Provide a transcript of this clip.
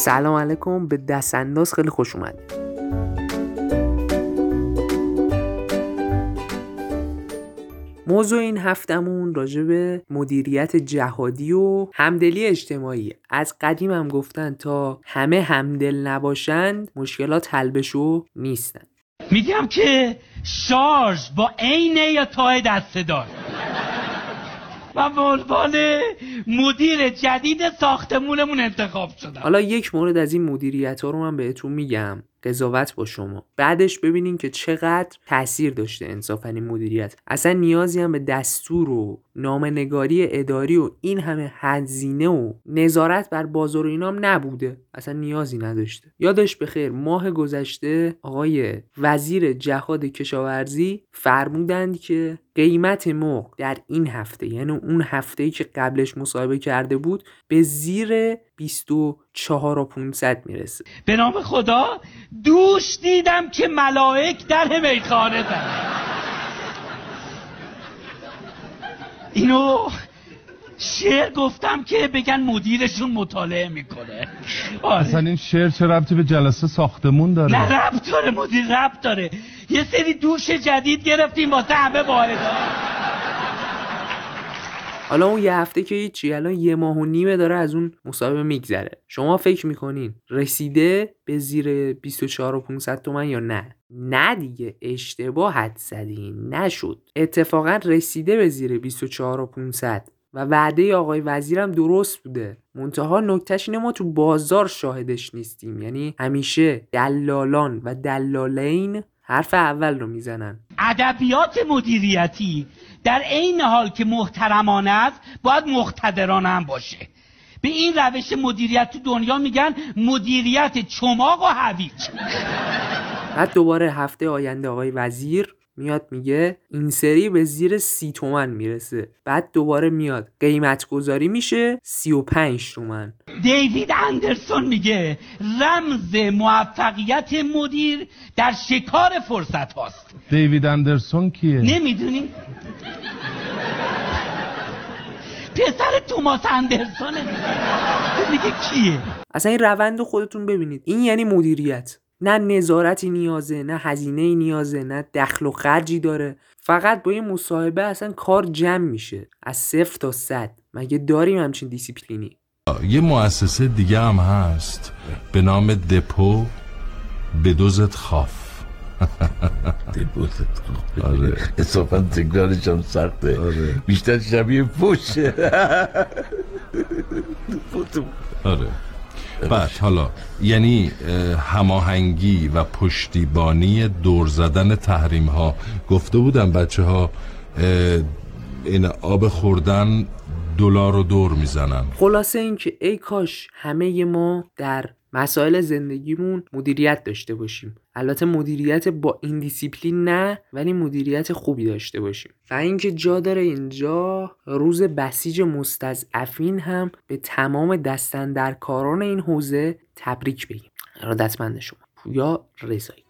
سلام علیکم به دست انداز خیلی خوش اومدید موضوع این هفتمون راجع به مدیریت جهادی و همدلی اجتماعی. از قدیم هم گفتن تا همه همدل نباشند مشکلات حل بشو نیستن. میگم که شارژ با عینه یا تای دست دار. و به عنوان مدیر جدید ساختمونمون انتخاب شدم. حالا یک مورد از این مدیریت ها رو من بهتون میگم. قضاوت با شما. بعدش ببینین که چقدر تاثیر داشته انصافا این مدیریت. اصلا نیازی هم به دستور و نامنگاری اداری و این همه هزینه و نظارت بر بازار و اینام نبوده. اصلا نیازی نداشته. یادش بخیر ماه گذشته آقای وزیر جهاد کشاورزی فرمودند که قیمت مرغ در این هفته یعنی اون هفته که قبلش مصاحبه کرده بود به زیر 24 و 500 می‌رسه. به نام خدا دوش دیدم که ملائک در میخانه زد. اینو شعر گفتم که بگن مدیرشون مطالعه می‌کنه. آره. اصلا این شعر چه ربطی به جلسه ساختمون داره؟ نه ربط داره مدیر ربط داره. یه سری دوش جدید گرفتیم واسه همه باعث حالا اون یه هفته که هیچی الان یه ماه و نیمه داره از اون مصاحبه میگذره. شما فکر می‌کنین رسیده به زیر 24 و 500 تومن یا نه؟ نه دیگه اشتباه حد زدین نشد. اتفاقا رسیده به زیر 24 و 500 و وعده آقای وزیرم درست بوده. منتها نکتهش اینه ما تو بازار شاهدش نیستیم. یعنی همیشه دلالان و دلالین حرف اول رو می‌زنن. ادبیات مدیریتی در عین حال که محترمانه است باید مقتدرانه هم باشه. به این روش مدیریت تو دنیا میگن مدیریت چماق و هویج. بعد دوباره هفته آینده آقای وزیر میاد میگه این سری به زیر سی تومن می‌رسه. بعد دوباره میاد. قیمت گذاری میشه سی و پنج تومن. دیوید اندرسون میگه رمز موفقیت مدیر در شکار فرصت هاست. دیوید اندرسون کیه؟ نمی‌دونی؟ پسر توماس اندرسونه. میگه کیه؟ اصلا این روند خودتون ببینید. این یعنی مدیریت. نه نظارتی نیازه نه هزینه نیازه نه دخل و خرجی داره. فقط با این مصاحبه اصلا کار جمع میشه از صفر تا صد. مگه داریم همچین دیسیپلینی؟ یه مؤسسه دیگه هم هست به نام دپو به دوزت خاف. دپوزت خاف. آره. اصافا تکرارش هم سخته. آره. بیشتر شبیه پوشه. آره. بعد حالا یعنی هماهنگی و پشتیبانی دور زدن تحریم ها گفته بودم بچه ها این آب خوردن دلار رو دور می‌زنن. خلاصه اینکه ای کاش همه ما در مسائل زندگیمون مدیریت داشته باشیم. البته مدیریت با این دیسیپلین نه ولی مدیریت خوبی داشته باشیم. و اینکه جا داره اینجا روز بسیج مستضعفین هم به تمام دست اندر کاران این حوزه تبریک بگیم. ارادتمند شما. پویا رضایی.